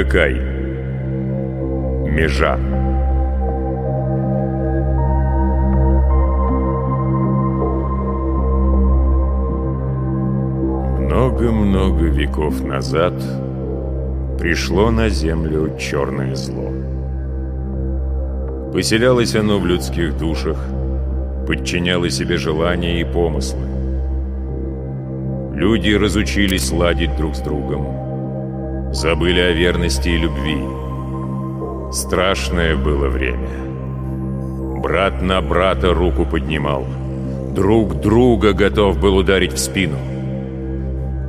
Ольга Кай. Межа. Много-много веков назад пришло на землю черное зло. Поселялось оно в людских душах, подчиняло себе желания и помыслы. Люди разучились ладить друг с другом, забыли о верности и любви. Страшное было время. Брат на брата руку поднимал, друг друга готов был ударить в спину.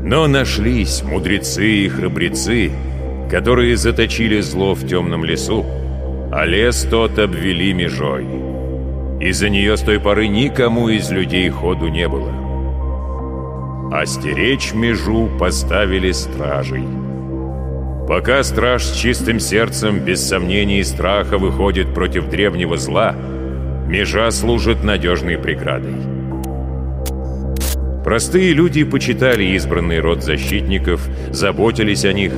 Но нашлись мудрецы и храбрецы, которые заточили зло в темном лесу, а лес тот обвели межой. Из-за нее с той поры никому из людей ходу не было. А стеречь межу поставили стражей. Пока страж с чистым сердцем, без сомнений и страха выходит против древнего зла, межа служит надежной преградой. Простые люди почитали избранный род защитников, заботились о них,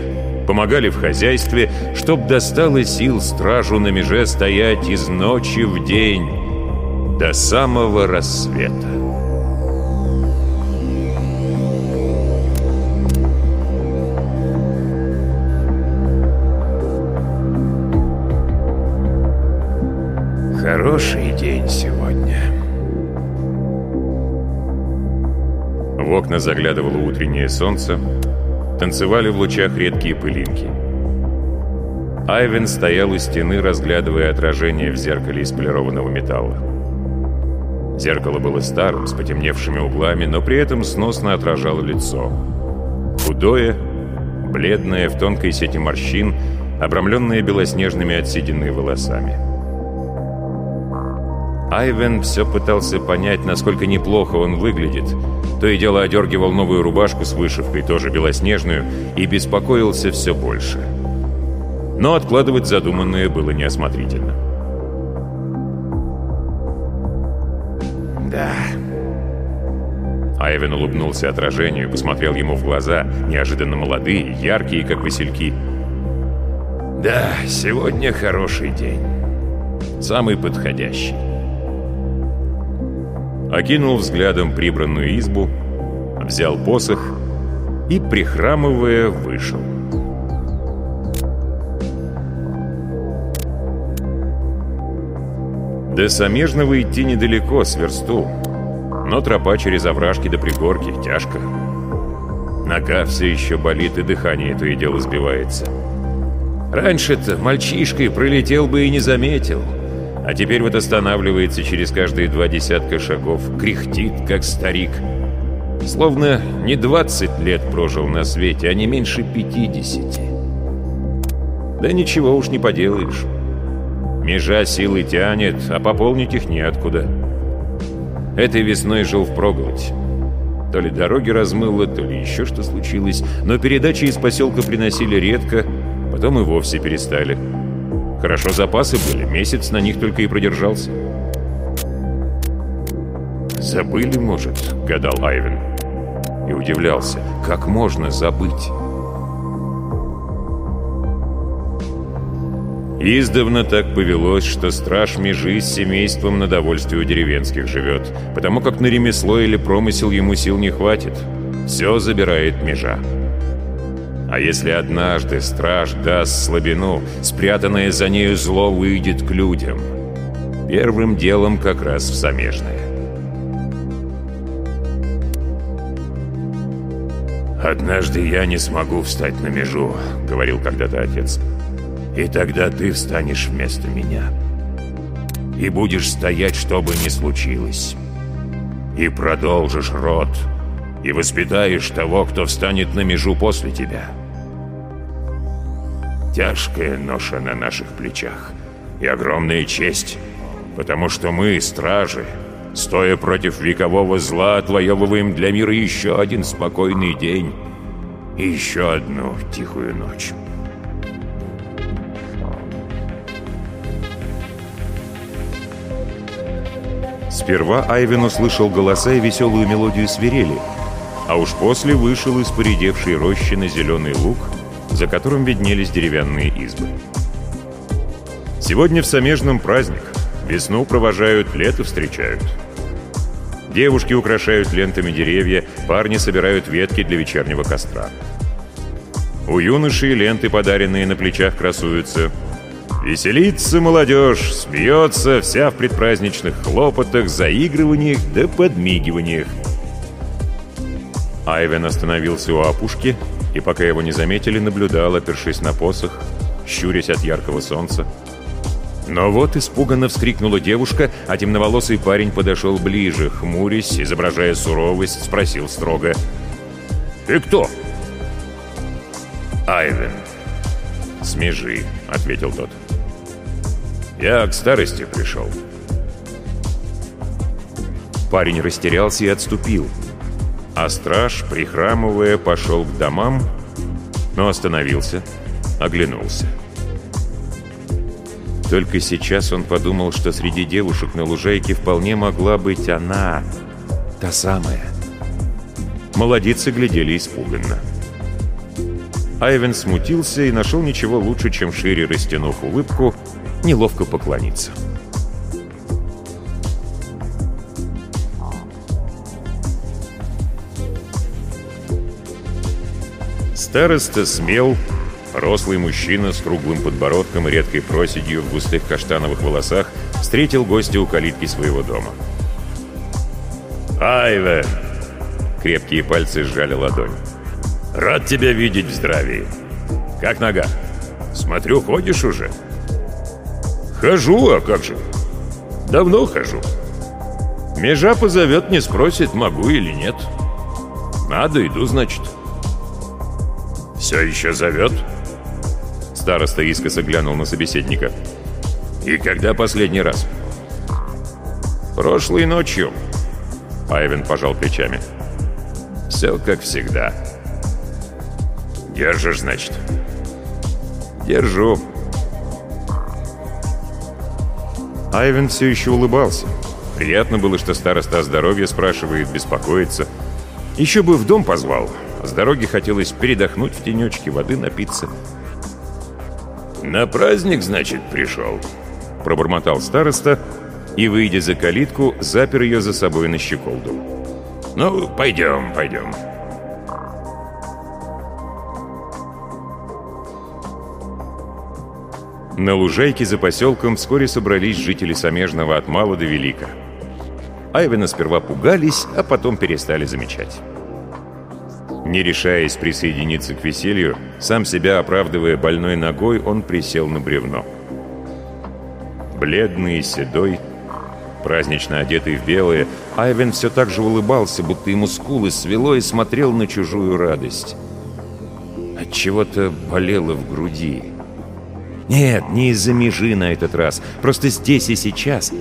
помогали в хозяйстве, чтоб достало сил стражу на меже стоять из ночи в день до самого рассвета. Хороший день сегодня. В окна заглядывало утреннее солнце, танцевали в лучах редкие пылинки. Айвен стоял у стены, разглядывая отражение в зеркале из полированного металла. Зеркало было старым, с потемневшими углами, но при этом сносно отражало лицо. Худое, бледное, в тонкой сети морщин, обрамленное белоснежными отсиденными волосами. Айвен все пытался понять, насколько неплохо он выглядит. То и дело одергивал новую рубашку с вышивкой, тоже белоснежную, и беспокоился все больше. Но откладывать задуманное было неосмотрительно. «Да...» Айвен улыбнулся отражению, посмотрел ему в глаза, неожиданно молодые, яркие, как васильки. «Да, сегодня хороший день. Самый подходящий» окинул взглядом прибранную избу, взял посох и, прихрамывая, вышел. До Самежного идти недалеко, с версту, но тропа через овражки до пригорки тяжко. Нога все еще болит, и дыхание то и дело сбивается. Раньше-то мальчишкой пролетел бы и не заметил — а теперь вот останавливается через каждые два десятка шагов, кряхтит, как старик. Словно не 20 лет прожил на свете, а не меньше 50. Да ничего уж не поделаешь. Межа силы тянет, а пополнить их неоткуда. Этой весной жил в впроголодь. То ли дороги размыло, то ли еще что случилось, но передачи из поселка приносили редко, потом и вовсе перестали. Хорошо запасы были, месяц на них только и продержался. «Забыли, может?» — гадал Айвен. И удивлялся, как можно забыть? Издавна так повелось, что страж межи с семейством на довольствие у деревенских живет, потому как на ремесло или промысел ему сил не хватит. Все забирает межа. А если однажды страж даст слабину, спрятанное за нею зло выйдет к людям. Первым делом как раз в замежное. «Однажды я не смогу встать на межу», — говорил когда-то отец. «И тогда ты встанешь вместо меня. И будешь стоять, что бы ни случилось. И продолжишь род, и воспитаешь того, кто встанет на межу после тебя». Тяжкая ноша на наших плечах. И огромная честь, потому что мы, стражи, стоя против векового зла, отвоевываем для мира еще один спокойный день и еще одну тихую ночь. Сперва Айвен услышал голоса и веселую мелодию свирели, а уж после вышел из поредевшей рощи на зеленый луг за которым виднелись деревянные избы. Сегодня в Самежном праздник. Весну провожают, лето встречают. Девушки украшают лентами деревья, парни собирают ветки для вечернего костра. У юношей ленты, подаренные на плечах, красуются. Веселится молодежь, смеется, вся в предпраздничных хлопотах, заигрываниях да подмигиваниях. Айвен остановился у опушки и, пока его не заметили, наблюдал, опершись на посох, щурясь от яркого солнца. Но вот испуганно вскрикнула девушка, а темноволосый парень подошел ближе, хмурясь, изображая суровость, спросил строго. «Ты кто?» «Айвен». «Смежи», — ответил тот. «Я к старости пришел». Парень растерялся и отступил, а страж, прихрамывая, пошел к домам, но остановился, оглянулся. Только сейчас он подумал, что среди девушек на лужайке вполне могла быть она, та самая. Молодицы глядели испуганно. Айвен смутился и нашел ничего лучше, чем шире растянув улыбку, неловко поклониться. Староста смел, Рослый мужчина с круглым подбородком и редкой проседью в густых каштановых волосах встретил гостя у калитки своего дома. «Айвен!» Крепкие пальцы сжали ладонь. «Рад тебя видеть в здравии. Как нога? Смотрю, ходишь уже?» «Хожу, а как же? Давно хожу. Межа позовет, не спросит, могу или нет. Надо, иду, значит». «Все еще зовет?» Староста искоса глянул на собеседника. «И когда последний раз?» «Прошлой ночью», — Айвен пожал плечами. «Все как всегда». «Держишь, значит?» «Держу». Айвен все еще улыбался. Приятно было, что староста о здоровье спрашивает, беспокоится. Еще бы в дом позвал. С дороги хотелось передохнуть в тенечке, воды напиться. «На праздник, значит, пришел?» Пробормотал староста и, выйдя за калитку, запер ее за собой на щеколду. «Ну, пойдем, пойдем». На лужайке за поселком вскоре собрались жители Самежного от мала до велика. Айвена сперва пугались, а потом перестали замечать. Не решаясь присоединиться к веселью, сам себя оправдывая больной ногой, он присел на бревно. Бледный и седой, празднично одетый в белое, Айвен все так же улыбался, будто ему скулы свело и смотрел на чужую радость. От чего то болело в груди. Нет, не из-за межи на этот раз, просто здесь и сейчас.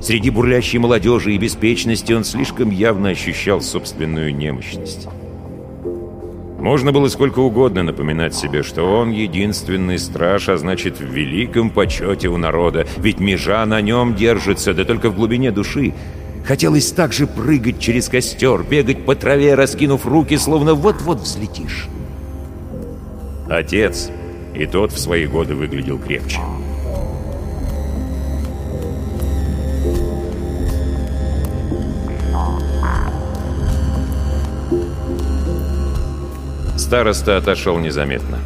Среди бурлящей молодежи и беспечности он слишком явно ощущал собственную немощность. Можно было сколько угодно напоминать себе, что он единственный страж, а значит, в великом почете у народа, ведь межа на нем держится, да только в глубине души. Хотелось также прыгать через костер, бегать по траве, раскинув руки, словно вот-вот взлетишь. Отец, и тот в свои годы выглядел крепче. Староста отошел незаметно.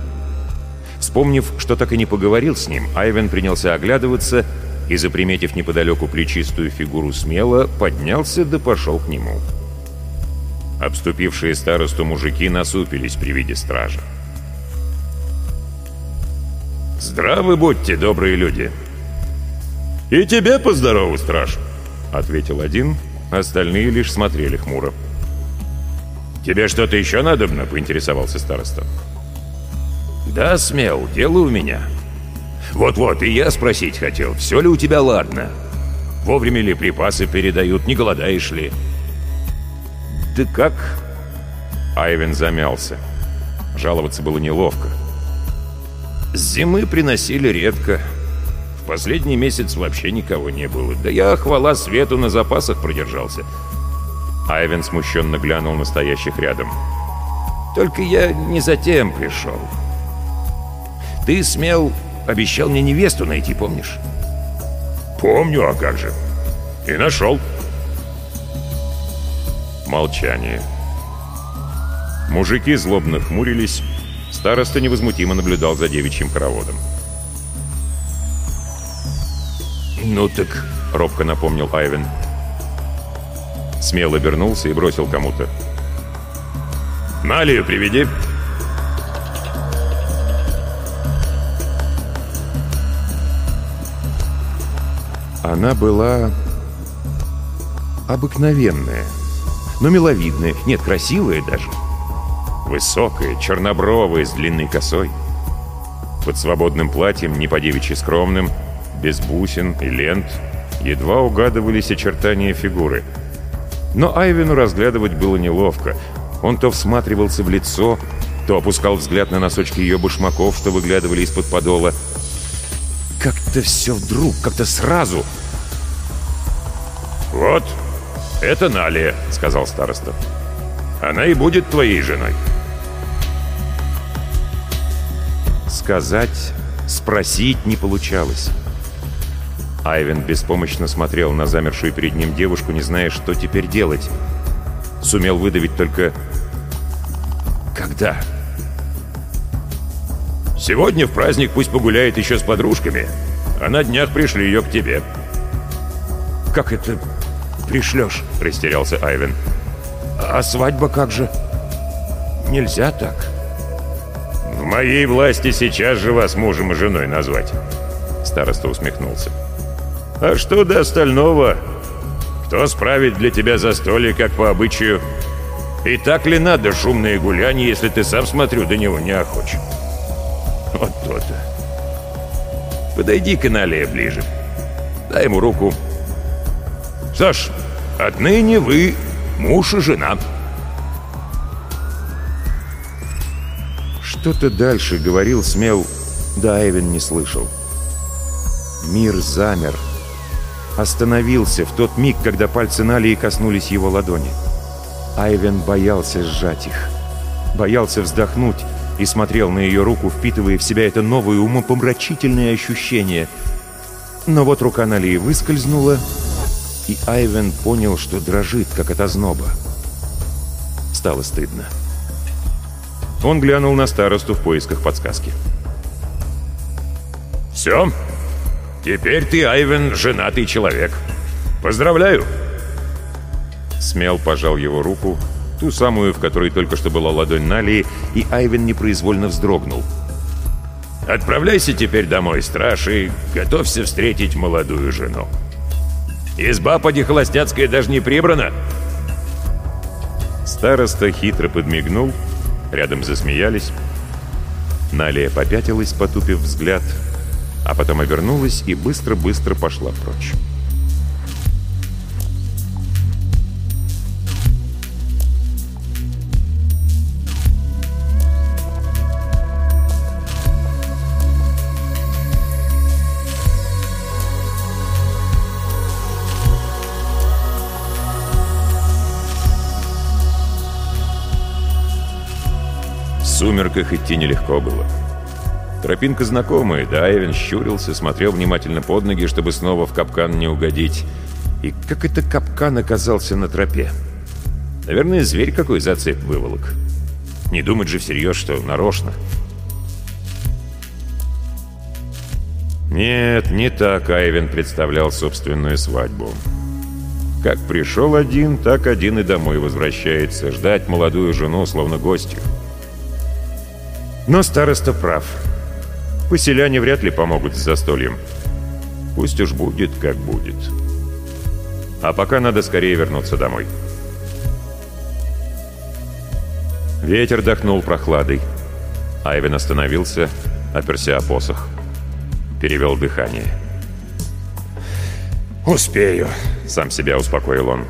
Вспомнив, что так и не поговорил с ним, Айвен принялся оглядываться и, заприметив неподалеку плечистую фигуру смело, поднялся да пошел к нему. Обступившие старосту мужики насупились при виде стража. «Здравы будьте, добрые люди!» «И тебе поздорову, страж!» — ответил один, остальные лишь смотрели хмуро. «Тебе что-то еще надобно?» — поинтересовался староста. «Да, смел, дело у меня». «Вот-вот, и я спросить хотел, все ли у тебя ладно? Вовремя ли припасы передают, не голодаешь ли?» «Да как?» Айвен замялся. Жаловаться было неловко. «С зимы приносили редко. В последний месяц вообще никого не было. Да я, хвала свету, на запасах продержался. Айвен смущенно глянул на стоящих рядом. «Только я не затем пришел. Ты, смел, обещал мне невесту найти, помнишь? Помню, а как же. И нашел. Молчание. Мужики злобно хмурились. Староста невозмутимо наблюдал за девичьим хороводом. «Ну так...» — робко напомнил Айвен. Смело обернулся и бросил кому-то. «Налию приведи!» Она была обыкновенная, но миловидная, нет, красивая даже. Высокая, чернобровая, с длинной косой. Под свободным платьем, не по-девичьи скромным, без бусин и лент, едва угадывались очертания фигуры. Но Айвину разглядывать было неловко. Он то всматривался в лицо, то опускал взгляд на носочки ее башмаков, что выглядывали из-под подола. Как-то все вдруг, как-то сразу. «Вот, это Налия», — сказал староста. «Она и будет твоей женой». Сказать, спросить не получалось. Айвен беспомощно смотрел на замершую перед ним девушку, не зная, что теперь делать. Сумел выдавить только... Когда? Сегодня в праздник пусть погуляет еще с подружками, а на днях пришли ее к тебе. «Как это пришлешь?» — растерялся Айвен. «А свадьба как же? Нельзя так». «В моей власти сейчас же вас мужем и женой назвать», — староста усмехнулся. А что до остального? Кто справит для тебя застолье, как по обычаю? И так ли надо шумные гуляния, если ты сам, смотрю, до него не охоч? Вот то-то. Подойди к Нале ближе. Дай ему руку. Ж, отныне вы муж и жена. Что-то дальше говорил смел, да Айвен не слышал. Мир замер остановился в тот миг, когда пальцы Налии коснулись его ладони. Айвен боялся сжать их. Боялся вздохнуть и смотрел на ее руку, впитывая в себя это новое умопомрачительное ощущение. Но вот рука Налии выскользнула, и Айвен понял, что дрожит, как от озноба. Стало стыдно. Он глянул на старосту в поисках подсказки. «Все?» Теперь ты, Айвен, женатый человек. Поздравляю!» Смел пожал его руку, ту самую, в которой только что была ладонь Налии, и Айвен непроизвольно вздрогнул. «Отправляйся теперь домой, страж, и готовься встретить молодую жену. Изба поди холостяцкая даже не прибрана!» Староста хитро подмигнул, рядом засмеялись. Налия попятилась, потупив взгляд — а потом обернулась и быстро-быстро пошла прочь. В сумерках идти нелегко было. Тропинка знакомая, да, Эвен щурился, смотрел внимательно под ноги, чтобы снова в капкан не угодить. И как это капкан оказался на тропе? Наверное, зверь какой за цепь выволок. Не думать же всерьез, что нарочно. Нет, не так Айвен представлял собственную свадьбу. Как пришел один, так один и домой возвращается, ждать молодую жену, словно гостью. Но староста прав. Поселяне вряд ли помогут с застольем. Пусть уж будет, как будет. А пока надо скорее вернуться домой. Ветер дохнул прохладой. Айвен остановился, оперся о посох. Перевел дыхание. «Успею», — сам себя успокоил он.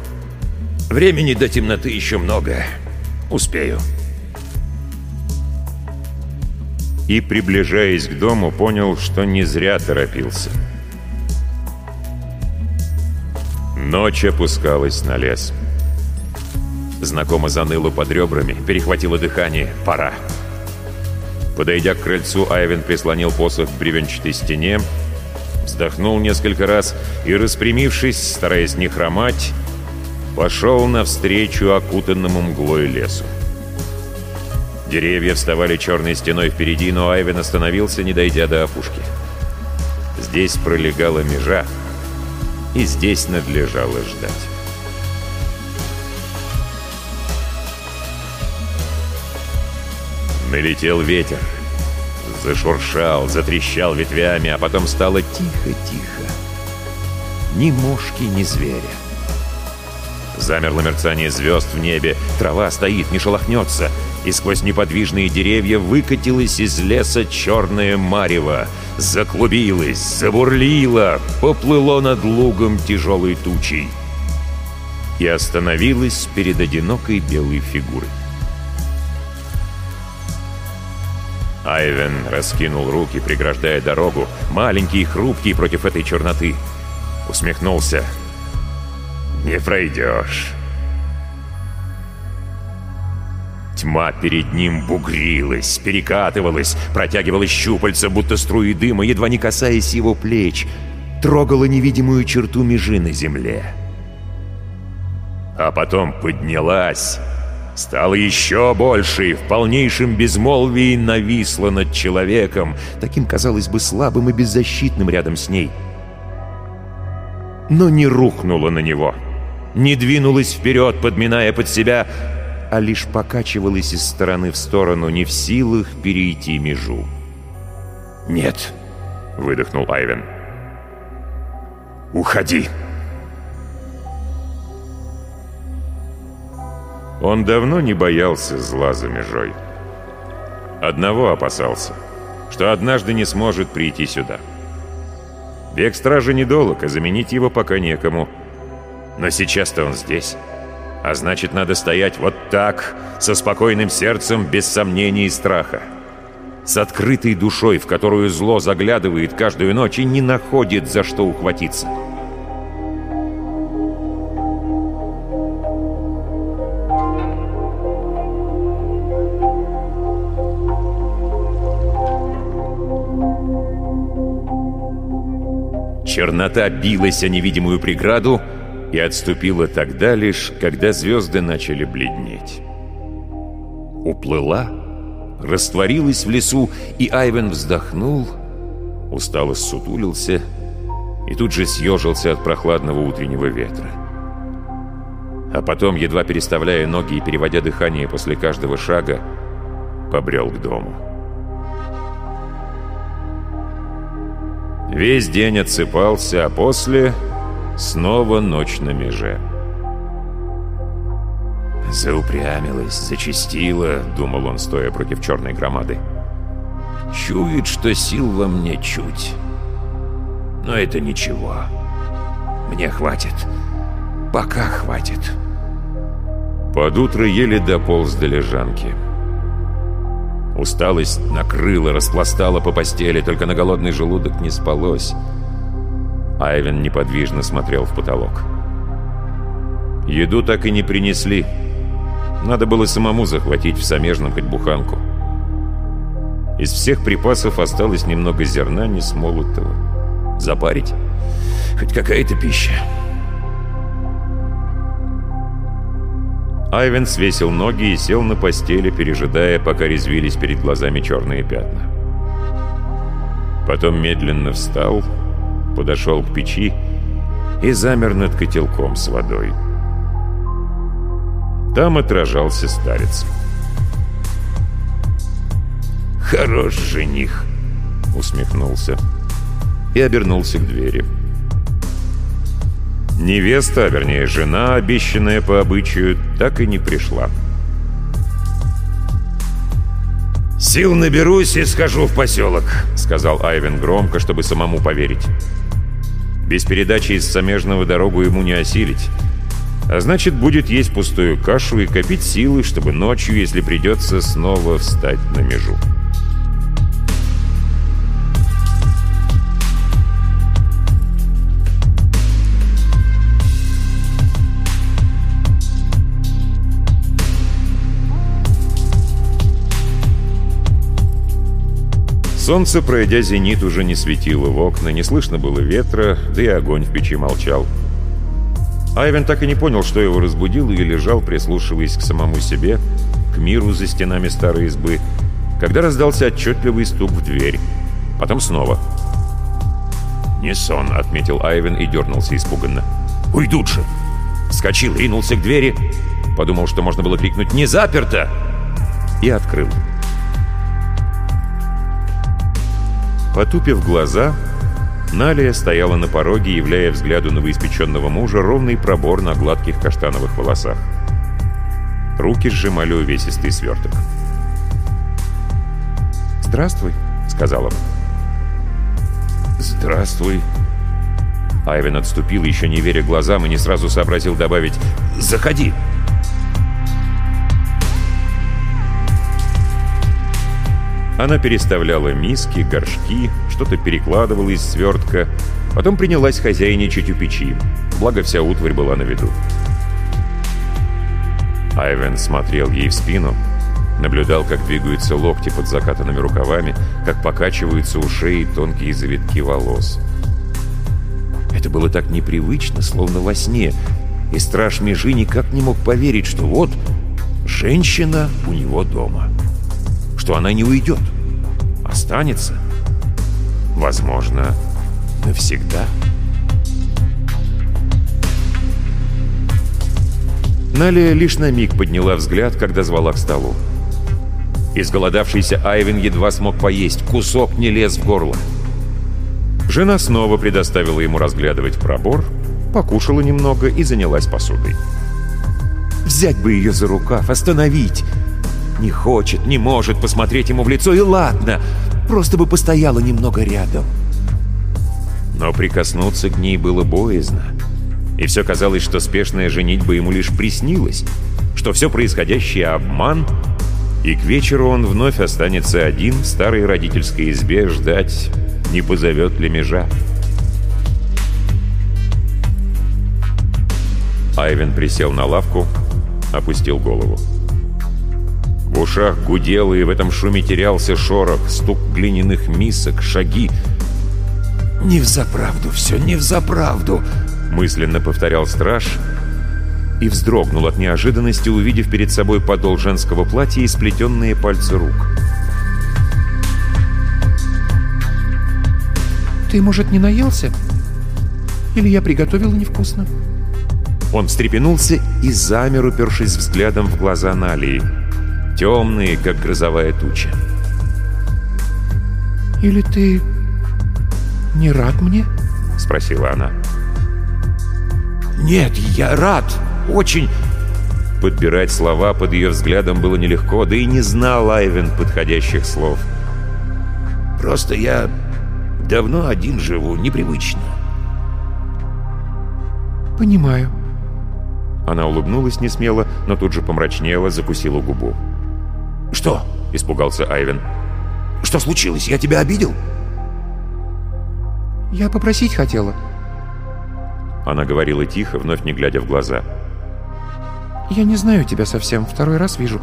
«Времени до темноты еще много. Успею». И, приближаясь к дому, понял, что не зря торопился. Ночь опускалась на лес. Знакомо заныло под ребрами, перехватило дыхание. Пора. Подойдя к крыльцу, Айвен прислонил посох к бревенчатой стене, вздохнул несколько раз и, распрямившись, стараясь не хромать, пошел навстречу окутанному мглой лесу. Деревья вставали черной стеной впереди, но Айвен остановился, не дойдя до опушки. Здесь пролегала межа, и здесь надлежало ждать. Налетел ветер. Зашуршал, затрещал ветвями, а потом стало тихо-тихо. Ни мошки, ни зверя. Замерло мерцание звезд в небе, трава стоит, не шелохнется, и сквозь неподвижные деревья выкатилась из леса черное марево, заклубилось, забурлило, поплыло над лугом тяжелой тучей и остановилось перед одинокой белой фигурой. Айвен раскинул руки, преграждая дорогу, маленький и хрупкий против этой черноты. Усмехнулся. «Не пройдешь». Тьма перед ним бугрилась, перекатывалась, протягивала щупальца, будто струи дыма, едва не касаясь его плеч, трогала невидимую черту межи на земле. А потом поднялась, стала еще больше и в полнейшем безмолвии нависла над человеком, таким, казалось бы, слабым и беззащитным рядом с ней. Но не рухнула на него, не двинулась вперед, подминая под себя, а лишь покачивалась из стороны в сторону, не в силах перейти межу. «Нет», — выдохнул Айвен. «Уходи!» Он давно не боялся зла за межой. Одного опасался, что однажды не сможет прийти сюда. Век стражи недолг, а заменить его пока некому. Но сейчас-то он здесь. А значит, надо стоять вот так, со спокойным сердцем, без сомнений и страха. С открытой душой, в которую зло заглядывает каждую ночь и не находит, за что ухватиться. Чернота билась о невидимую преграду, и отступила тогда лишь, когда звезды начали бледнеть. Уплыла, растворилась в лесу, и Айвен вздохнул, устало сутулился и тут же съежился от прохладного утреннего ветра. А потом, едва переставляя ноги и переводя дыхание после каждого шага, побрел к дому. Весь день отсыпался, а после Снова ночь на меже. «Заупрямилась, зачастила», — думал он, стоя против черной громады. «Чует, что сил во мне чуть. Но это ничего. Мне хватит. Пока хватит». Под утро еле дополз до лежанки. Усталость накрыла, распластала по постели, только на голодный желудок не спалось. Айвен неподвижно смотрел в потолок. Еду так и не принесли. Надо было самому захватить в Самежном хоть буханку. Из всех припасов осталось немного зерна несмолотого. Запарить? Хоть какая-то пища. Айвен свесил ноги и сел на постели, пережидая, пока резвились перед глазами черные пятна. Потом медленно встал подошел к печи и замер над котелком с водой. Там отражался старец. «Хорош жених!» — усмехнулся и обернулся к двери. Невеста, вернее жена, обещанная по обычаю, так и не пришла. «Сил наберусь и схожу в поселок», — сказал Айвен громко, чтобы самому поверить. Без передачи из Самежного дорогу ему не осилить. А значит, будет есть пустую кашу и копить силы, чтобы ночью, если придется, снова встать на межу. Солнце, пройдя зенит, уже не светило в окна, не слышно было ветра, да и огонь в печи молчал. Айвен так и не понял, что его разбудил, и лежал, прислушиваясь к самому себе, к миру за стенами старой избы, когда раздался отчетливый стук в дверь. Потом снова. «Не сон», — отметил Айвен и дернулся испуганно. «Уйдут же!» Вскочил, ринулся к двери, подумал, что можно было крикнуть «Не заперто!» и открыл. Потупив глаза, Налия стояла на пороге, являя взгляду новоиспеченного мужа ровный пробор на гладких каштановых волосах. Руки сжимали увесистый сверток. «Здравствуй», — сказал он. «Здравствуй». Айвен отступил, еще не веря глазам, и не сразу сообразил добавить «Заходи». Она переставляла миски, горшки, что-то перекладывала из свертка, потом принялась хозяйничать у печи, благо вся утварь была на виду. Айвен смотрел ей в спину, наблюдал, как двигаются локти под закатанными рукавами, как покачиваются у шеи тонкие завитки волос. Это было так непривычно, словно во сне, и страж Межи никак не мог поверить, что вот женщина у него дома, что она не уйдет, останется, возможно, навсегда. Налия лишь на миг подняла взгляд, когда звала к столу. Изголодавшийся Айвен едва смог поесть, кусок не лез в горло. Жена снова предоставила ему разглядывать пробор, покушала немного и занялась посудой. Взять бы ее за рукав, остановить. Не хочет, не может посмотреть ему в лицо, и ладно, просто бы постояла немного рядом. Но прикоснуться к ней было боязно. И все казалось, что спешная женитьба ему лишь приснилась, что все происходящее — обман, и к вечеру он вновь останется один в старой родительской избе ждать, не позовет ли межа. Айвен присел на лавку, опустил голову. Ушах гудело, и в этом шуме терялся шорох, стук глиняных мисок, шаги. «Не взаправду все, не взаправду!» мысленно повторял страж и вздрогнул от неожиданности, увидев перед собой подол женского платья и сплетенные пальцы рук. «Ты, может, не наелся? Или я приготовила невкусно?» Он встрепенулся и замер, упершись взглядом в глаза Налии. Темные, как грозовая туча. «Или ты не рад мне?» — спросила она. «Нет, я рад! Очень...» Подбирать слова под ее взглядом было нелегко, да и не знал Айвен подходящих слов. «Просто я давно один живу, непривычно». «Понимаю». Она улыбнулась несмело, но тут же помрачнела, закусила губу. «Что?» — испугался Айвен. «Что случилось? Я тебя обидел?» «Я попросить хотела». Она говорила тихо, вновь не глядя в глаза. «Я не знаю тебя совсем, второй раз вижу.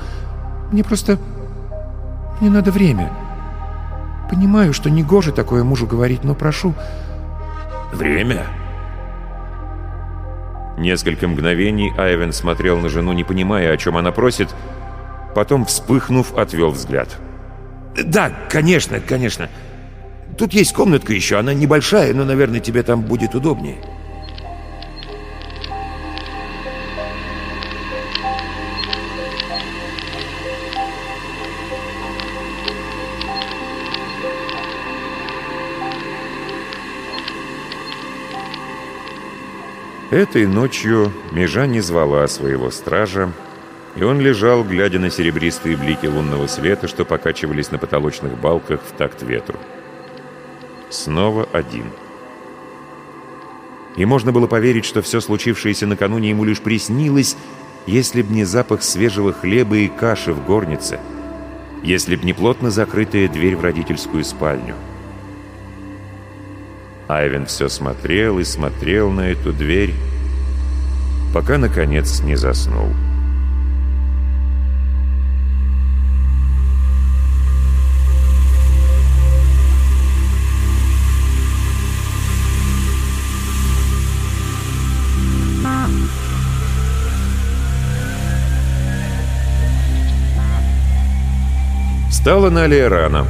Мне просто... Мне надо время. Понимаю, что не гоже такое мужу говорить, но прошу...» «Время?» Несколько мгновений Айвен смотрел на жену, не понимая, о чем она просит, потом, вспыхнув, отвел взгляд. «Да, конечно, конечно. Тут есть комнатка еще, она небольшая, но, наверное, тебе там будет удобнее». Этой ночью межа не звала своего стража, и он лежал, глядя на серебристые блики лунного света, что покачивались на потолочных балках в такт ветру. Снова один. И можно было поверить, что все случившееся накануне ему лишь приснилось, если б не запах свежего хлеба и каши в горнице, если б не плотно закрытая дверь в родительскую спальню. Айвен все смотрел и смотрел на эту дверь, пока, наконец, не заснул. Встала Налия рано.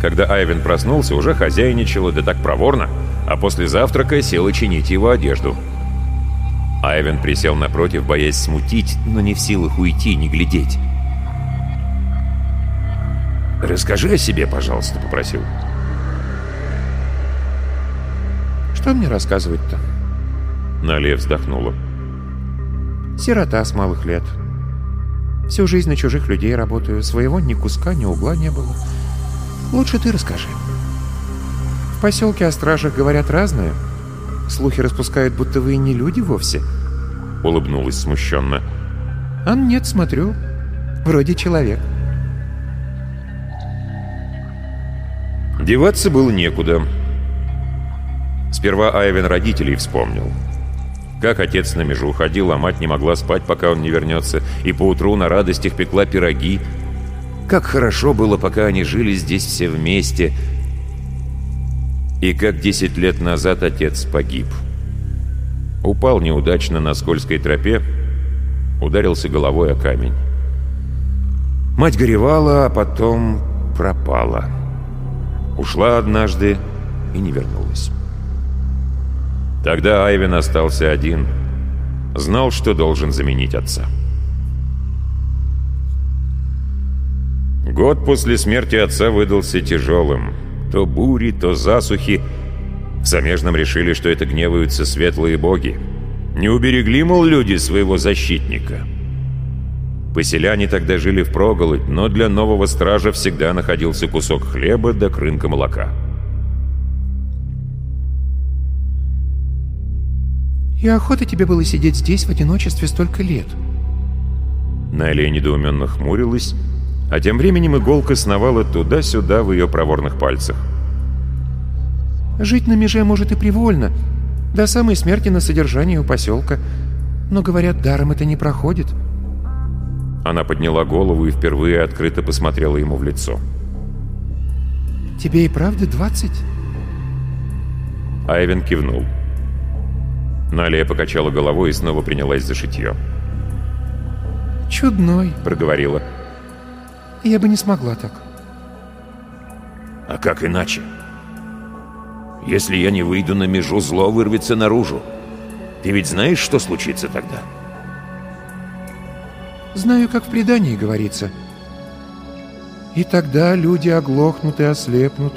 Когда Айвен проснулся, уже хозяйничала, да так проворно, а после завтрака села чинить его одежду. Айвен присел напротив, боясь смутить, но не в силах уйти, не глядеть. «Расскажи о себе, пожалуйста», — попросил. «Что мне рассказывать-то?» Налия вздохнула. «Сирота с малых лет. Всю жизнь на чужих людей работаю. Своего ни куска, ни угла не было. Лучше ты расскажи. В поселке о стражах говорят разное. Слухи распускают, будто вы и не люди вовсе». Улыбнулась смущенно. «А нет, смотрю. Вроде человек». Деваться было некуда. Сперва Айвен родителей вспомнил. Как отец на межу ходил, а мать не могла спать, пока он не вернется, и поутру на радостях пекла пироги. Как хорошо было, пока они жили здесь все вместе. И как десять лет назад отец погиб. Упал неудачно на скользкой тропе, ударился головой о камень. Мать горевала, а потом пропала. Ушла однажды и не вернулась. Тогда Айвен остался один. Знал, что должен заменить отца. Год после смерти отца выдался тяжелым. То бури, то засухи. В Замежном решили, что это гневаются светлые боги. Не уберегли, мол, люди своего защитника. Поселяне тогда жили в проголодь, но для нового стража всегда находился кусок хлеба да крынка молока. И охота тебе было сидеть здесь в одиночестве столько лет. Нелли недоуменно хмурилась, а тем временем иголка сновала туда-сюда в ее проворных пальцах. Жить на меже может и привольно, до самой смерти на содержании у поселка. Но, говорят, даром это не проходит. Она подняла голову и впервые открыто посмотрела ему в лицо. «Тебе и правда двадцать?» Айвен кивнул. Налия покачала головой и снова принялась за шитье. «Чудной», — проговорила. «Я бы не смогла так». «А как иначе? Если я не выйду на межу, зло вырвется наружу. Ты ведь знаешь, что случится тогда?» «Знаю, как в предании говорится. И тогда люди оглохнут и ослепнут,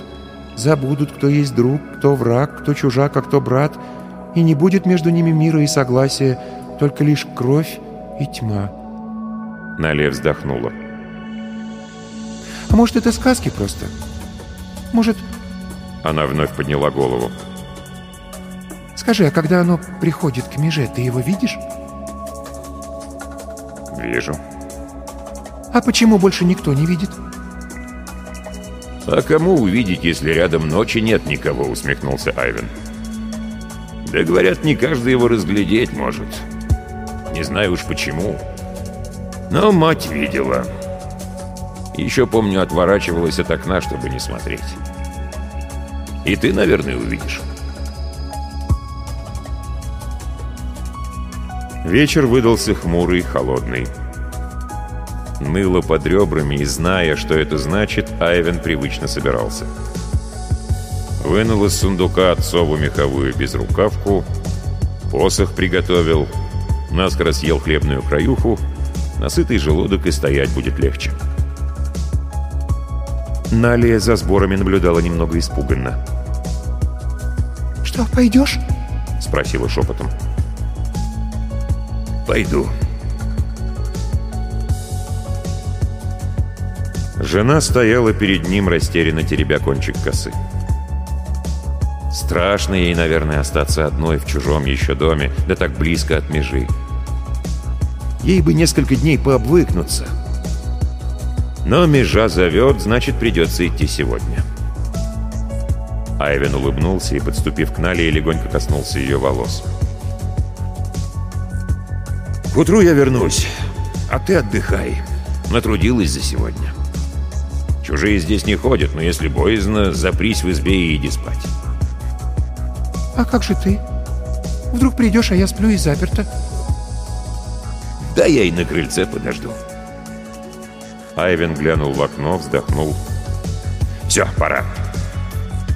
забудут, кто есть друг, кто враг, кто чужак, а кто брат, и не будет между ними мира и согласия, только лишь кровь и тьма». Налия вздохнула. «А может, это сказки просто? Может...» Она вновь подняла голову. «Скажи, а когда оно приходит к меже, ты его видишь?» «Вижу». «А почему больше никто не видит?» «А кому увидеть, если рядом ночи нет никого?» — усмехнулся Айвен. «Да говорят, не каждый его разглядеть может. Не знаю уж почему. Но мать видела. Еще, помню, отворачивалась от окна, чтобы не смотреть. И ты, наверное, увидишь». Вечер выдался хмурый холодный. Ныло под ребрами, и зная, что это значит, Айвен привычно собирался. Вынул из сундука отцову меховую безрукавку, посох приготовил, наскоро съел хлебную краюху, насытый желудок и стоять будет легче. Налия за сборами наблюдала немного испуганно. «Что, пойдешь?» — спросила шепотом. «Пойду», Жена стояла перед ним, растерянно теребя кончик косы. Страшно ей, наверное, остаться одной в чужом еще доме, да так близко от межи. Ей бы несколько дней пообвыкнуться. Но межа зовет, значит, придется идти сегодня. Айвен улыбнулся и, подступив к Нале, легонько коснулся ее волос. «К утру я вернусь, а ты отдыхай. Натрудилась за сегодня». Чужие здесь не ходят, но если боязно, запрись в избе и иди спать. «А как же ты? Вдруг придешь, а я сплю и заперта?» «Да я и на крыльце подожду». Айвен глянул в окно, вздохнул. «Все, пора.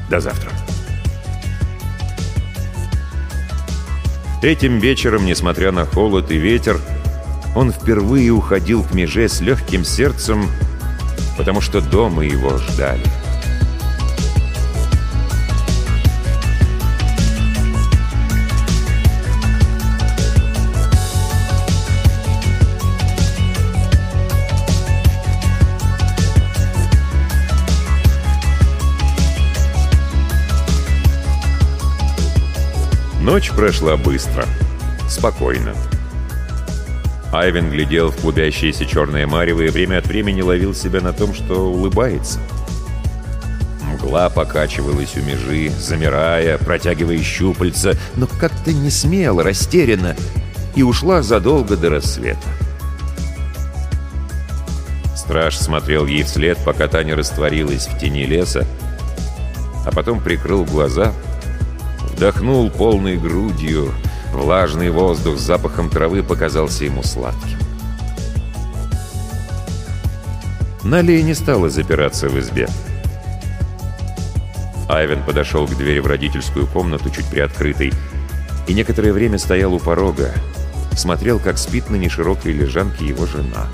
До завтра». Этим вечером, несмотря на холод и ветер, он впервые уходил к меже с легким сердцем, потому что дома его ждали. Ночь прошла быстро, спокойно. Айвен глядел в клубящееся черное марево и время от времени ловил себя на том, что улыбается. Мгла покачивалась у межи, замирая, протягивая щупальца, но как-то не смело, растерянно, и ушла задолго до рассвета. Страж смотрел ей вслед, пока та не растворилась в тени леса, а потом прикрыл глаза — Вдохнул полной грудью. Влажный воздух с запахом травы показался ему сладким. Налия не стала запираться в избе. Айвен подошел к двери в родительскую комнату, чуть приоткрытой, и некоторое время стоял у порога, смотрел, как спит на неширокой лежанке его жена.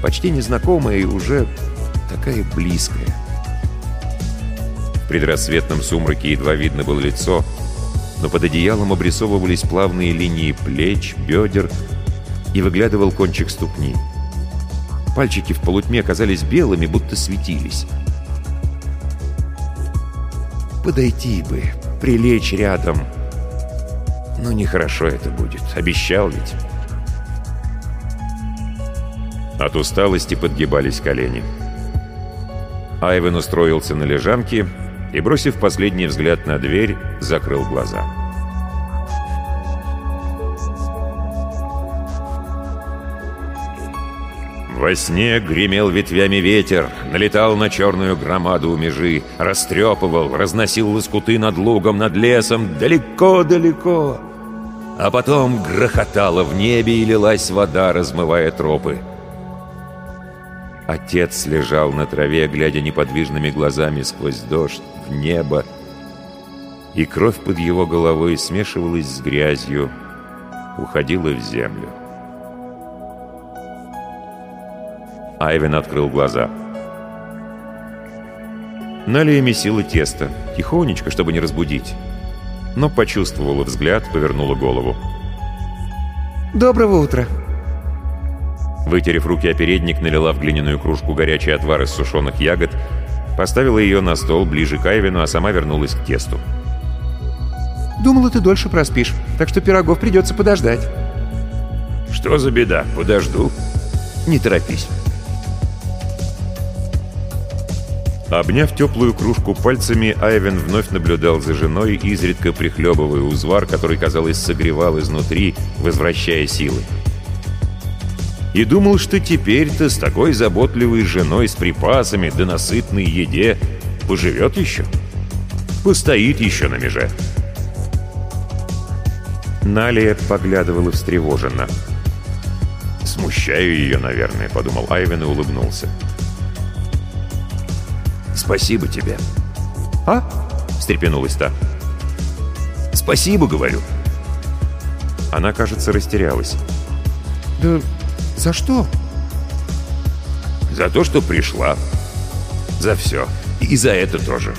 Почти незнакомая и уже такая близкая предрассветном сумраке едва видно было лицо, но под одеялом обрисовывались плавные линии плеч, бедер и выглядывал кончик ступни. Пальчики в полутьме казались белыми, будто светились. Подойти бы, прилечь рядом. Но нехорошо это будет, обещал ведь. От усталости подгибались колени. Айвен устроился на лежанке и, бросив последний взгляд на дверь, закрыл глаза. Во сне гремел ветвями ветер, налетал на черную громаду у межи, растрепывал, разносил лоскуты над лугом, над лесом, далеко-далеко. А потом грохотало в небе и лилась вода, размывая тропы. Отец лежал на траве, глядя неподвижными глазами сквозь дождь в небо, и кровь под его головой смешивалась с грязью, уходила в землю. Айвен открыл глаза. Налия месила тесто, тихонечко, чтобы не разбудить. Но почувствовала взгляд, повернула голову. «Доброго утра!» Вытерев руки о передник, налила в глиняную кружку горячий отвар из сушеных ягод, поставила ее на стол ближе к Айвину, а сама вернулась к тесту. «Думала, ты дольше проспишь, так что пирогов придется подождать». «Что за беда? Подожду. Не торопись». Обняв теплую кружку пальцами, Айвен вновь наблюдал за женой, изредка прихлебывая узвар, который, казалось, согревал изнутри, возвращая силы и думал, что теперь-то с такой заботливой женой с припасами да насытной еде поживет еще. Постоит еще на меже. Налия поглядывала встревоженно. «Смущаю ее, наверное», — подумал Айвен и улыбнулся. «Спасибо тебе». «А?» — встрепенулась та. «Спасибо, — говорю». Она, кажется, растерялась. «Да «За что?» «За то, что пришла. За все. И за это тоже».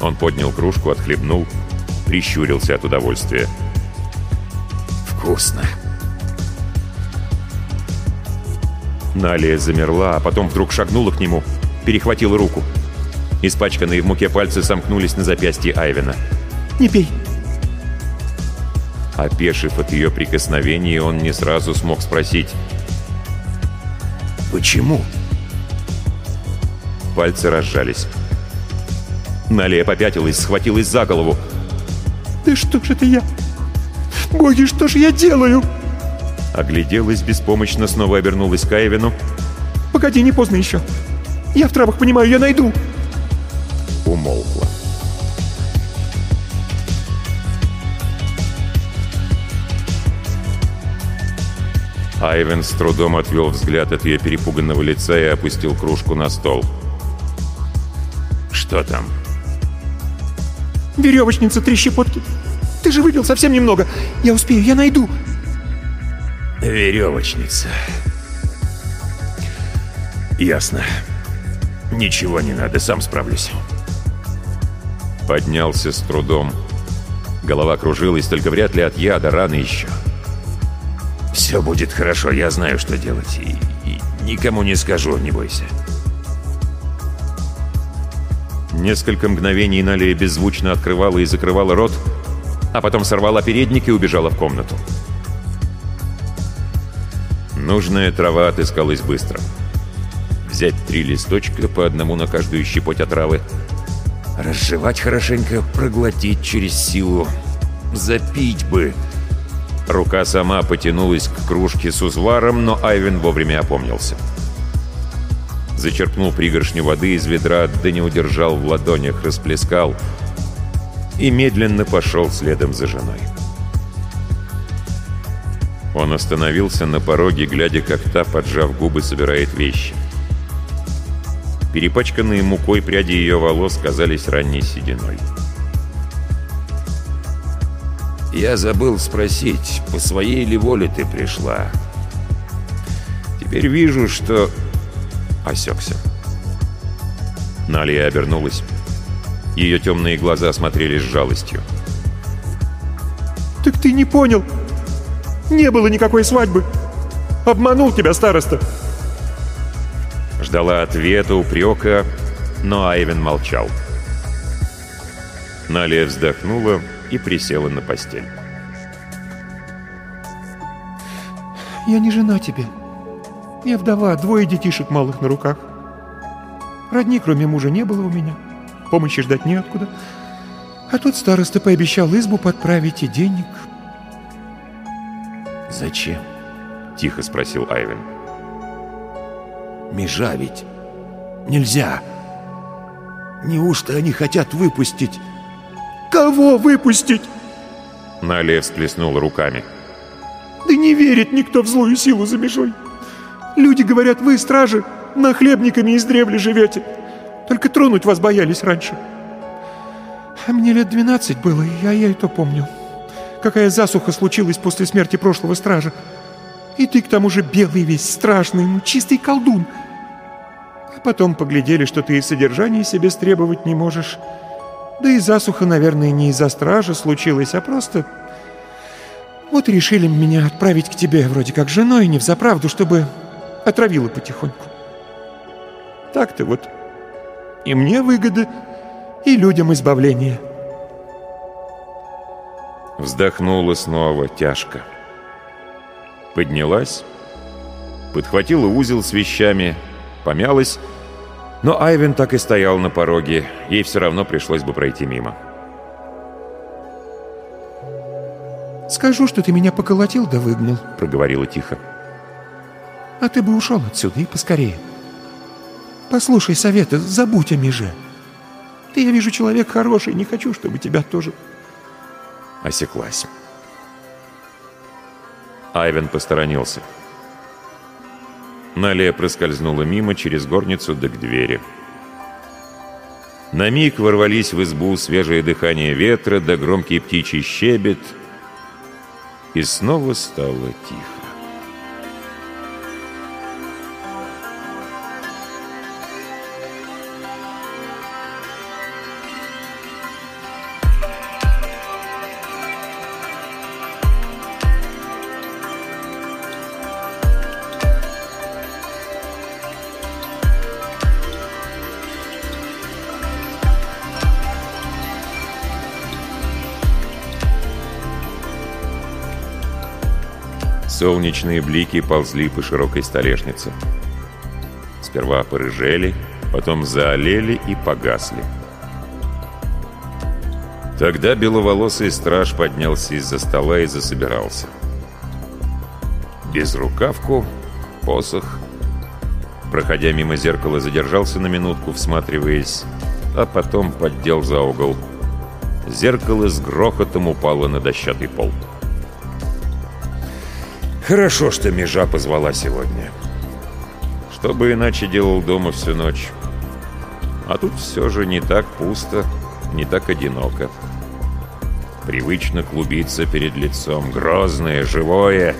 Он поднял кружку, отхлебнул, прищурился от удовольствия. «Вкусно!» Налия замерла, а потом вдруг шагнула к нему, перехватила руку. Испачканные в муке пальцы сомкнулись на запястье Айвена. «Не пей!» Опешив от ее прикосновений, он не сразу смог спросить «Почему?» Пальцы разжались. Налия попятилась, схватилась за голову. «Да что ж это я? Боги, что ж я делаю?» Огляделась беспомощно, снова обернулась к Айвину. «Погоди, не поздно еще. Я в травах понимаю, я найду». Умолкла. Айвен с трудом отвел взгляд от ее перепуганного лица и опустил кружку на стол. «Что там?» «Веревочница, три щепотки. Ты же выпил совсем немного. Я успею, я найду». «Веревочница. Ясно. Ничего не надо, сам справлюсь». Поднялся с трудом. Голова кружилась, только вряд ли от яда, рано еще. «Все будет хорошо, я знаю, что делать, и, и никому не скажу, не бойся». Несколько мгновений Налия беззвучно открывала и закрывала рот, а потом сорвала передник и убежала в комнату. Нужная трава отыскалась быстро. Взять три листочка, по одному на каждую щепоть отравы, разжевать хорошенько, проглотить через силу, запить бы. Рука сама потянулась к кружке с узваром, но Айвен вовремя опомнился. Зачерпнул пригоршню воды из ведра, да не удержал в ладонях, расплескал и медленно пошел следом за женой. Он остановился на пороге, глядя, как та, поджав губы, собирает вещи. Перепачканные мукой пряди ее волос казались ранней сединой. «Я забыл спросить, по своей ли воле ты пришла?» «Теперь вижу, что...» Осекся. Налия обернулась. Ее темные глаза смотрели с жалостью. «Так ты не понял! Не было никакой свадьбы! Обманул тебя староста!» Ждала ответа, упрека, но Айвен молчал. Налия вздохнула и присела на постель. «Я не жена тебе. Я вдова, двое детишек малых на руках. Родни, кроме мужа, не было у меня. Помощи ждать неоткуда. А тут староста пообещал избу подправить и денег». «Зачем?» — тихо спросил Айвен. «Межа ведь нельзя. Неужто они хотят выпустить «Кого выпустить?» Налия всплеснула руками. «Да не верит никто в злую силу за межой. Люди говорят, вы, стражи, нахлебниками из древли живете. Только тронуть вас боялись раньше. А мне лет двенадцать было, я, я это помню. Какая засуха случилась после смерти прошлого стража. И ты к тому же белый весь, страшный, ну чистый колдун. А потом поглядели, что ты и содержание себе стребовать не можешь». Да и засуха, наверное, не из-за стражи случилась, а просто... Вот решили меня отправить к тебе вроде как женой, не взаправду, чтобы отравила потихоньку. Так-то вот. И мне выгода, и людям избавление. Вздохнула снова тяжко. Поднялась, подхватила узел с вещами, помялась но Айвен так и стоял на пороге, ей все равно пришлось бы пройти мимо. «Скажу, что ты меня поколотил да выгнал», — проговорила тихо. «А ты бы ушел отсюда и поскорее. Послушай совета, забудь о меже. Ты, я вижу, человек хороший, не хочу, чтобы тебя тоже...» Осеклась. Айвен посторонился. Налия проскользнула мимо через горницу да к двери. На миг ворвались в избу свежее дыхание ветра да громкий птичий щебет, и снова стало тихо. Солнечные блики ползли по широкой столешнице. Сперва порыжели, потом заолели и погасли. Тогда беловолосый страж поднялся из-за стола и засобирался. Без рукавку, посох. Проходя мимо зеркала, задержался на минутку, всматриваясь, а потом поддел за угол. Зеркало с грохотом упало на дощатый пол. Хорошо, что межа позвала сегодня. Что бы иначе делал дома всю ночь. А тут все же не так пусто, не так одиноко. Привычно клубиться перед лицом, грозное, живое,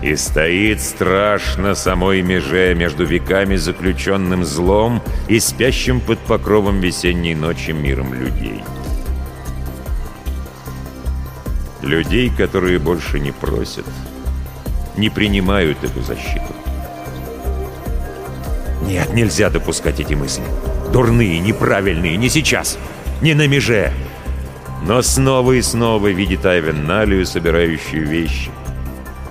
и стоит страшно самой меже между веками заключенным злом и спящим под покровом весенней ночи миром людей. Людей, которые больше не просят, не принимают эту защиту. Нет, нельзя допускать эти мысли. Дурные, неправильные, не сейчас, не на меже. Но снова и снова видит Айвен Налию, собирающую вещи.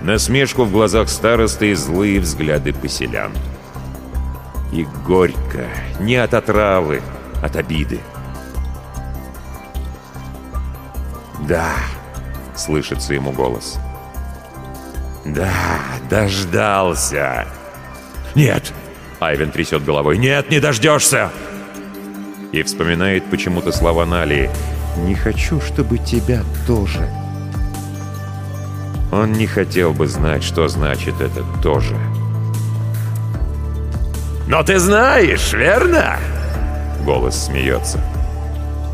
Насмешку в глазах старосты и злые взгляды поселян. И горько, не от отравы, от обиды. «Да», — слышится ему голос. «Да, дождался!» «Нет!» — Айвен трясет головой. «Нет, не дождешься!» И вспоминает почему-то слова Нали. «Не хочу, чтобы тебя тоже». Он не хотел бы знать, что значит это «тоже». «Но ты знаешь, верно?» Голос смеется.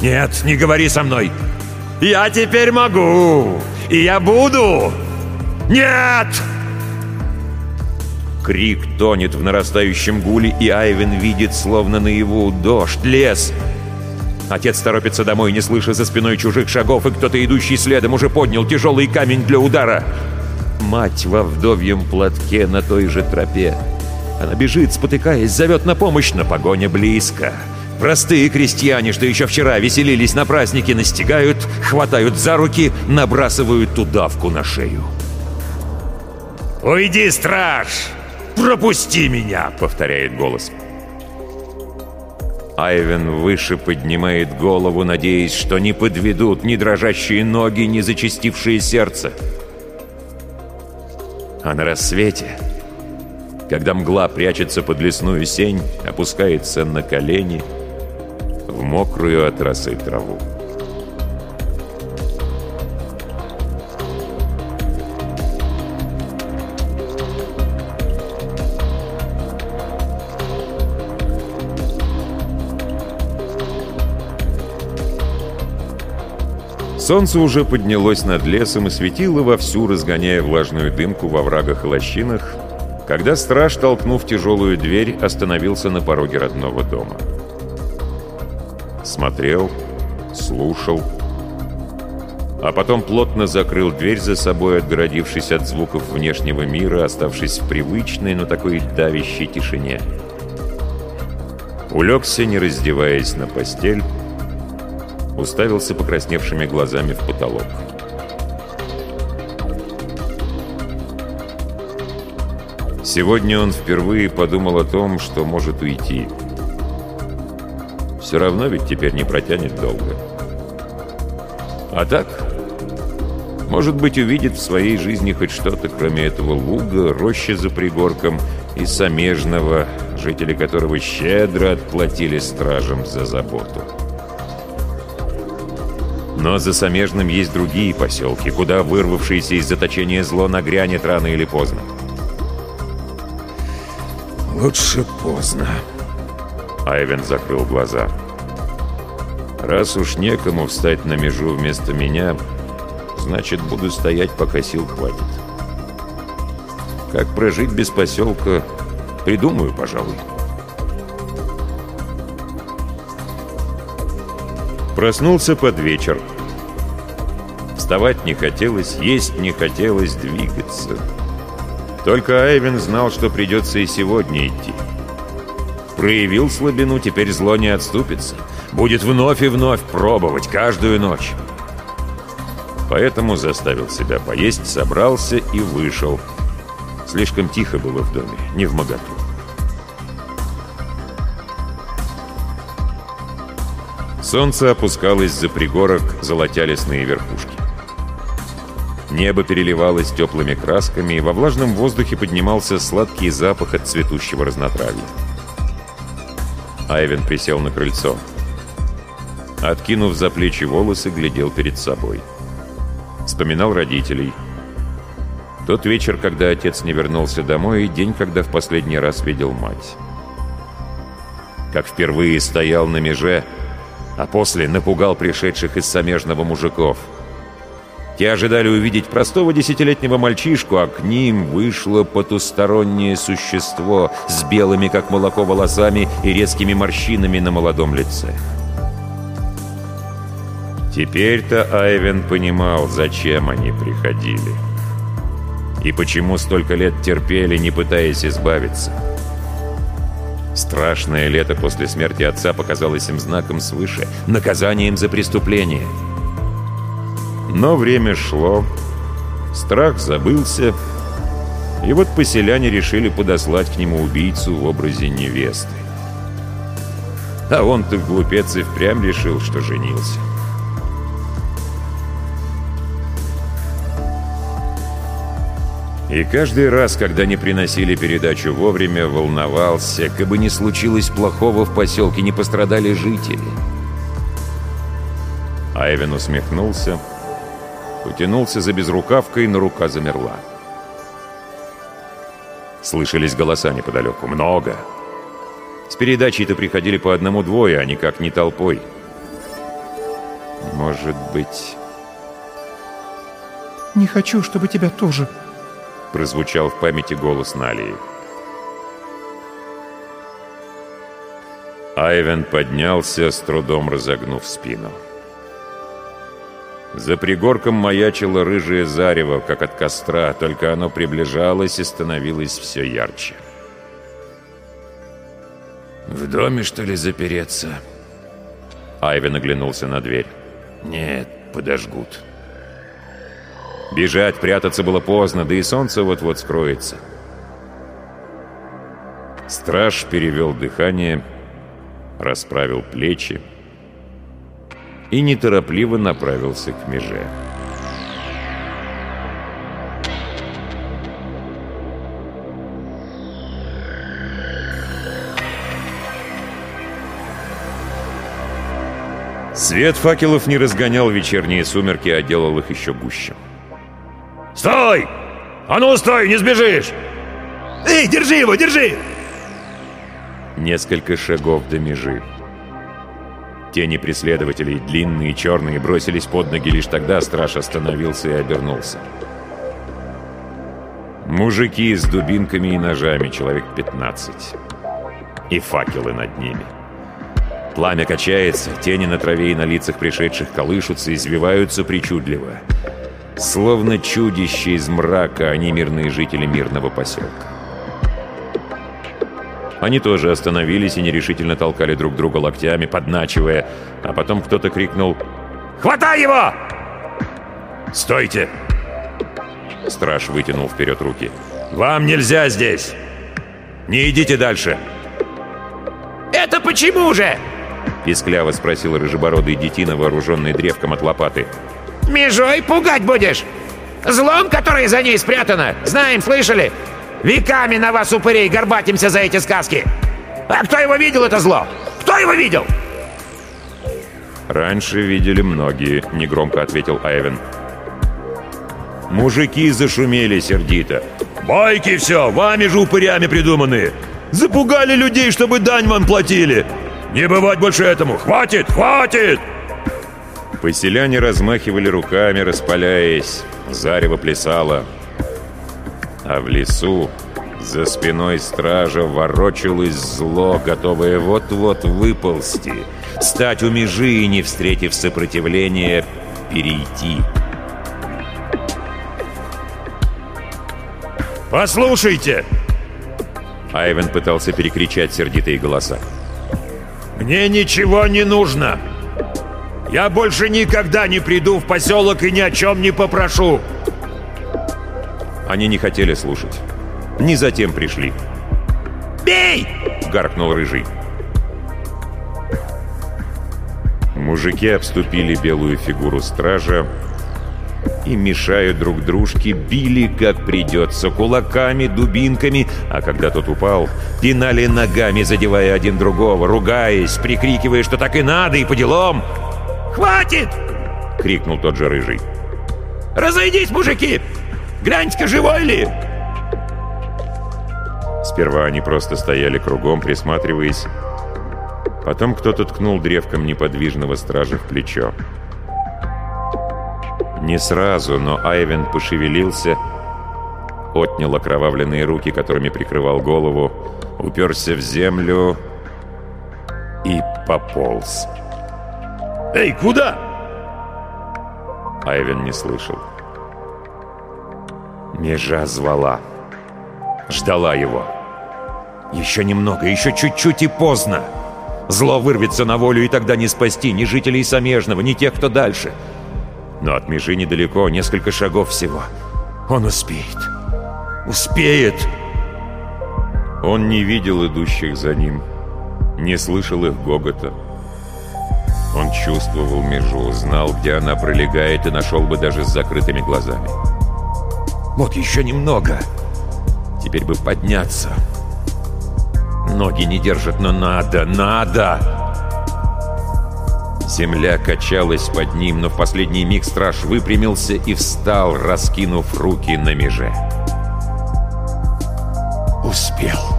«Нет, не говори со мной! Я теперь могу! И я буду! Нет!» Крик тонет в нарастающем гуле, и Айвен видит, словно наяву, дождь, лес. Отец торопится домой, не слыша за спиной чужих шагов, и кто-то, идущий следом, уже поднял тяжелый камень для удара. Мать во вдовьем платке на той же тропе. Она бежит, спотыкаясь, зовет на помощь, но погоня близко. Простые крестьяне, что еще вчера веселились на празднике, настигают, хватают за руки, набрасывают удавку на шею. «Уйди, страж! Пропусти меня!» — повторяет голос. Айвен выше поднимает голову, надеясь, что не подведут ни дрожащие ноги, ни зачастившее сердце. А на рассвете, когда мгла прячется под лесную сень, опускается на колени в мокрую от росы траву. Солнце уже поднялось над лесом и светило вовсю, разгоняя влажную дымку во врагах и лощинах, когда страж, толкнув тяжелую дверь, остановился на пороге родного дома. Смотрел, слушал, а потом плотно закрыл дверь за собой, отгородившись от звуков внешнего мира, оставшись в привычной, но такой давящей тишине. Улегся, не раздеваясь на постель, уставился покрасневшими глазами в потолок. Сегодня он впервые подумал о том, что может уйти. Все равно ведь теперь не протянет долго. А так, может быть, увидит в своей жизни хоть что-то, кроме этого луга, рощи за пригорком и Самежного, жители которого щедро отплатили стражам за заботу. Но за Самежным есть другие поселки, куда вырвавшееся из заточения зло нагрянет рано или поздно. «Лучше поздно», — Айвен закрыл глаза. «Раз уж некому встать на межу вместо меня, значит, буду стоять, пока сил хватит. Как прожить без поселка, придумаю, пожалуй». Проснулся под вечер. Вставать не хотелось, есть не хотелось, двигаться. Только Айвен знал, что придется и сегодня идти. Проявил слабину, теперь зло не отступится. Будет вновь и вновь пробовать, каждую ночь. Поэтому заставил себя поесть, собрался и вышел. Слишком тихо было в доме, не в моготу. Солнце опускалось за пригорок, золотя лесные верхушки. Небо переливалось теплыми красками, и во влажном воздухе поднимался сладкий запах от цветущего разнотравья. Айвен присел на крыльцо. Откинув за плечи волосы, глядел перед собой. Вспоминал родителей. Тот вечер, когда отец не вернулся домой, и день, когда в последний раз видел мать. Как впервые стоял на меже, а после напугал пришедших из Самежного мужиков. Те ожидали увидеть простого десятилетнего мальчишку, а к ним вышло потустороннее существо с белыми, как молоко, волосами и резкими морщинами на молодом лице. Теперь-то Айвен понимал, зачем они приходили. И почему столько лет терпели, не пытаясь избавиться. Страшное лето после смерти отца показалось им знаком свыше, наказанием за преступление. Но время шло, страх забылся, и вот поселяне решили подослать к нему убийцу в образе невесты. А он-то, глупец, и впрямь решил, что женился. И каждый раз, когда не приносили передачу вовремя, волновался, как бы не случилось плохого в поселке, не пострадали жители. Айвен усмехнулся, потянулся за безрукавкой, но рука замерла. Слышались голоса неподалеку. Много. С передачей-то приходили по одному-двое, а никак не толпой. Может быть... «Не хочу, чтобы тебя тоже прозвучал в памяти голос Налии. Айвен поднялся, с трудом разогнув спину. За пригорком маячило рыжее зарево, как от костра, только оно приближалось и становилось все ярче. «В доме, что ли, запереться?» Айвен оглянулся на дверь. «Нет, подожгут». Бежать, прятаться было поздно, да и солнце вот-вот скроется. Страж перевел дыхание, расправил плечи и неторопливо направился к меже. Свет факелов не разгонял вечерние сумерки, а делал их еще гуще. «Стой! А ну стой, не сбежишь!» «Эй, держи его, держи!» Несколько шагов до межи. Тени преследователей, длинные и черные, бросились под ноги лишь тогда страж остановился и обернулся. Мужики с дубинками и ножами, человек 15. И факелы над ними. Пламя качается, тени на траве и на лицах пришедших колышутся, извиваются причудливо. Словно чудище из мрака, они мирные жители мирного поселка. Они тоже остановились и нерешительно толкали друг друга локтями, подначивая, а потом кто-то крикнул «Хватай его!» «Стойте!» Страж вытянул вперед руки. «Вам нельзя здесь! Не идите дальше!» «Это почему же?» Пискляво спросил рыжебородый детина, вооруженный древком от лопаты. Межой пугать будешь? Злом, которое за ней спрятано? Знаем, слышали? Веками на вас, упырей, горбатимся за эти сказки. А кто его видел, это зло? Кто его видел? «Раньше видели многие», — негромко ответил Айвен. Мужики зашумели сердито. «Байки все, вами же упырями придуманы! Запугали людей, чтобы дань вам платили! Не бывать больше этому! Хватит, хватит!» Поселяне размахивали руками, распаляясь. Зарево плясало. А в лесу, за спиной стража, ворочалось зло, готовое вот-вот выползти, стать у межи и, не встретив сопротивления, перейти. «Послушайте!» Айвен пытался перекричать сердитые голоса. «Мне ничего не нужно!» Я больше никогда не приду в поселок и ни о чем не попрошу!» Они не хотели слушать. Не затем пришли. «Бей!» — гаркнул Рыжий. Мужики обступили белую фигуру стража и, мешая друг дружке, били, как придется, кулаками, дубинками, а когда тот упал, пинали ногами, задевая один другого, ругаясь, прикрикивая, что так и надо, и по делам — «Хватит!» — крикнул тот же рыжий. «Разойдись, мужики! Гляньте-ка, живой ли?» Сперва они просто стояли кругом, присматриваясь. Потом кто-то ткнул древком неподвижного стража в плечо. Не сразу, но Айвен пошевелился, отнял окровавленные руки, которыми прикрывал голову, уперся в землю и пополз. «Эй, куда?» Айвен не слышал. Межа звала. Ждала его. Еще немного, еще чуть-чуть и поздно. Зло вырвется на волю, и тогда не спасти ни жителей Самежного, ни тех, кто дальше. Но от межи недалеко, несколько шагов всего. Он успеет. Успеет! Он не видел идущих за ним, не слышал их гогота. Он чувствовал межу, знал, где она пролегает, и нашел бы даже с закрытыми глазами. Вот еще немного. Теперь бы подняться. Ноги не держат, но надо, надо! Земля качалась под ним, но в последний миг страж выпрямился и встал, раскинув руки на меже. Успел.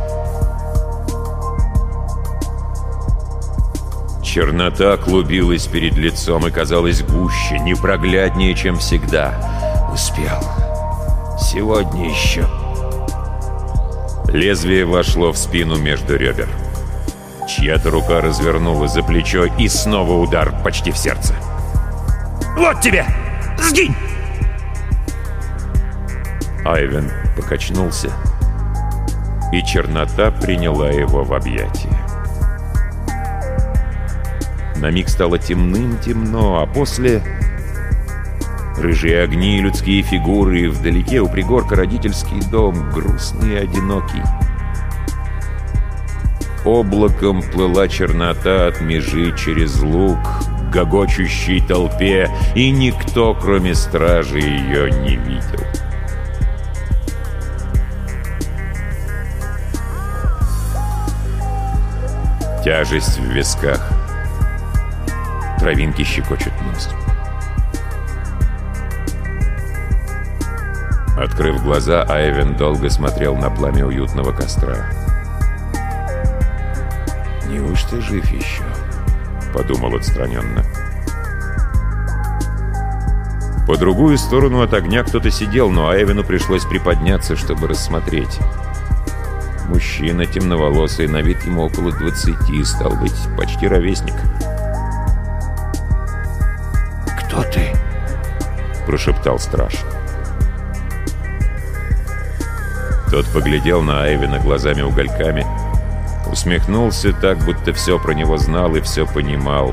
Чернота клубилась перед лицом и казалась гуще, непрогляднее, чем всегда. Успел. Сегодня еще. Лезвие вошло в спину между ребер. Чья-то рука развернула за плечо, и снова удар почти в сердце. «Вот тебе! Сгинь!» Айвен покачнулся, и чернота приняла его в объятия. На миг стало темным-темно, а после... Рыжие огни людские фигуры, вдалеке у пригорка родительский дом, грустный и одинокий. Облаком плыла чернота от межи через луг к гогочущей толпе, и никто, кроме стражи, ее не видел. Тяжесть в висках. Травинки щекочут нос. Открыв глаза, Айвен долго смотрел на пламя уютного костра. «Неужто жив еще?» — подумал отстраненно. По другую сторону от огня кто-то сидел, но Айвену пришлось приподняться, чтобы рассмотреть. Мужчина темноволосый, на вид ему около двадцати, стал быть, почти ровесник. «Кто ты?» — прошептал страж. Тот поглядел на Айвена глазами-угольками, усмехнулся так, будто все про него знал и все понимал.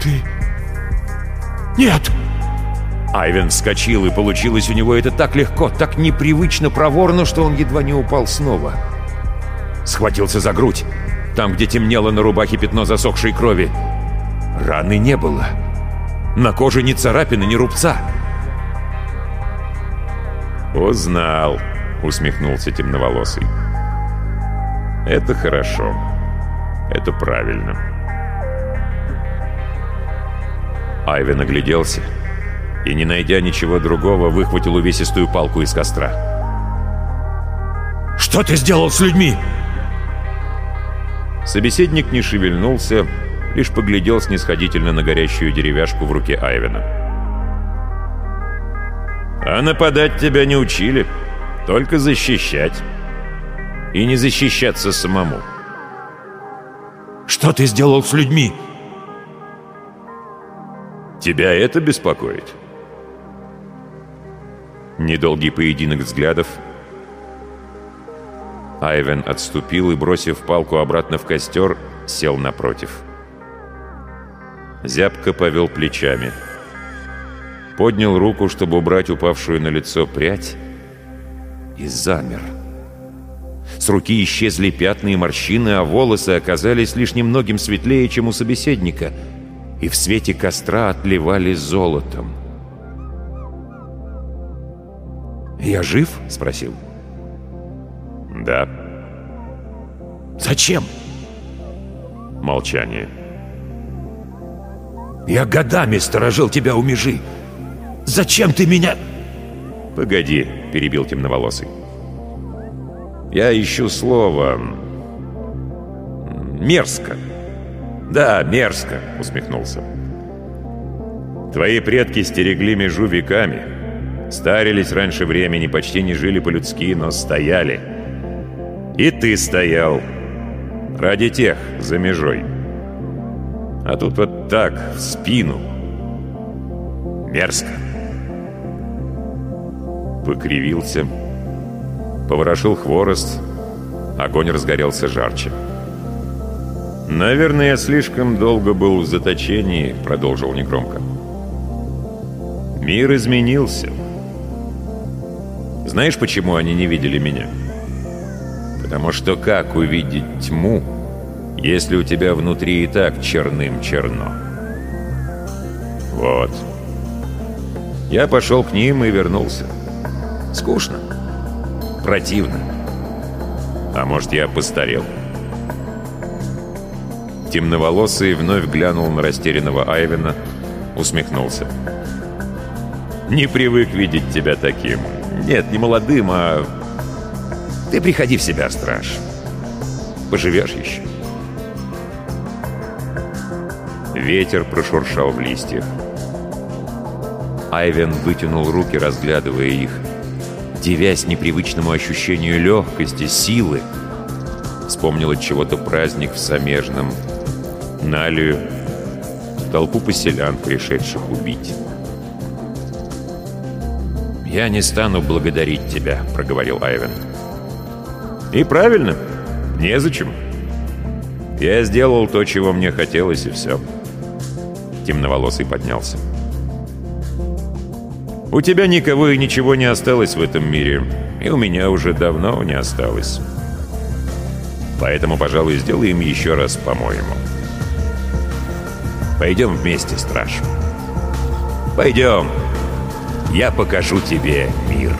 «Ты... Нет!» Айвен вскочил, и получилось у него это так легко, так непривычно проворно, что он едва не упал снова. Схватился за грудь, там, где темнело на рубахе пятно засохшей крови. Раны не было. На коже ни царапины, ни рубца. «Узнал», — усмехнулся темноволосый. «Это хорошо. Это правильно». Айвен огляделся и, не найдя ничего другого, выхватил увесистую палку из костра. «Что ты сделал с людьми?» Собеседник не шевельнулся, лишь поглядел снисходительно на горящую деревяшку в руке Айвена. «А нападать тебя не учили, только защищать. И не защищаться самому». «Что ты сделал с людьми?» «Тебя это беспокоит?» Недолгий поединок взглядов. Айвен отступил и, бросив палку обратно в костер, сел напротив. Зябко повел плечами. Поднял руку, чтобы убрать упавшую на лицо прядь, и замер. С руки исчезли пятна и морщины, а волосы оказались лишь немногим светлее, чем у собеседника, и в свете костра отливали золотом. «Я жив?» — спросил. «Да». «Зачем?» Молчание. «Я годами сторожил тебя у межи. Зачем ты меня...» «Погоди», — перебил темноволосый. «Я ищу слово... мерзко». «Да, мерзко», — усмехнулся. «Твои предки стерегли межу веками, старились раньше времени, почти не жили по-людски, но стояли. И ты стоял. Ради тех, за межой. А тут вот так, в спину. Мерзко». Покривился, поворошил хворост, огонь разгорелся жарче. «Наверное, я слишком долго был в заточении», — продолжил негромко. «Мир изменился. Знаешь, почему они не видели меня? Потому что как увидеть тьму, если у тебя внутри и так черным черно? Вот. Я пошел к ним и вернулся. Скучно. Противно. А может, я постарел?» Темноволосый вновь глянул на растерянного Айвена, усмехнулся. «Не привык видеть тебя таким. Нет, не молодым, а... Ты приходи в себя, страж. Поживешь еще». Ветер прошуршал в листьях. Айвен вытянул руки, разглядывая их, девясь непривычному ощущению легкости, силы. Вспомнил от чего-то праздник в Самежном, Налию, толпу поселян, пришедших убить. «Я не стану благодарить тебя», — проговорил Айвен. «И правильно, незачем. Я сделал то, чего мне хотелось, и все». Темноволосый поднялся. «У тебя никого и ничего не осталось в этом мире, и у меня уже давно не осталось. Поэтому, пожалуй, сделаем еще раз по-моему». Пойдем вместе, страж. Пойдем. Я покажу тебе мир.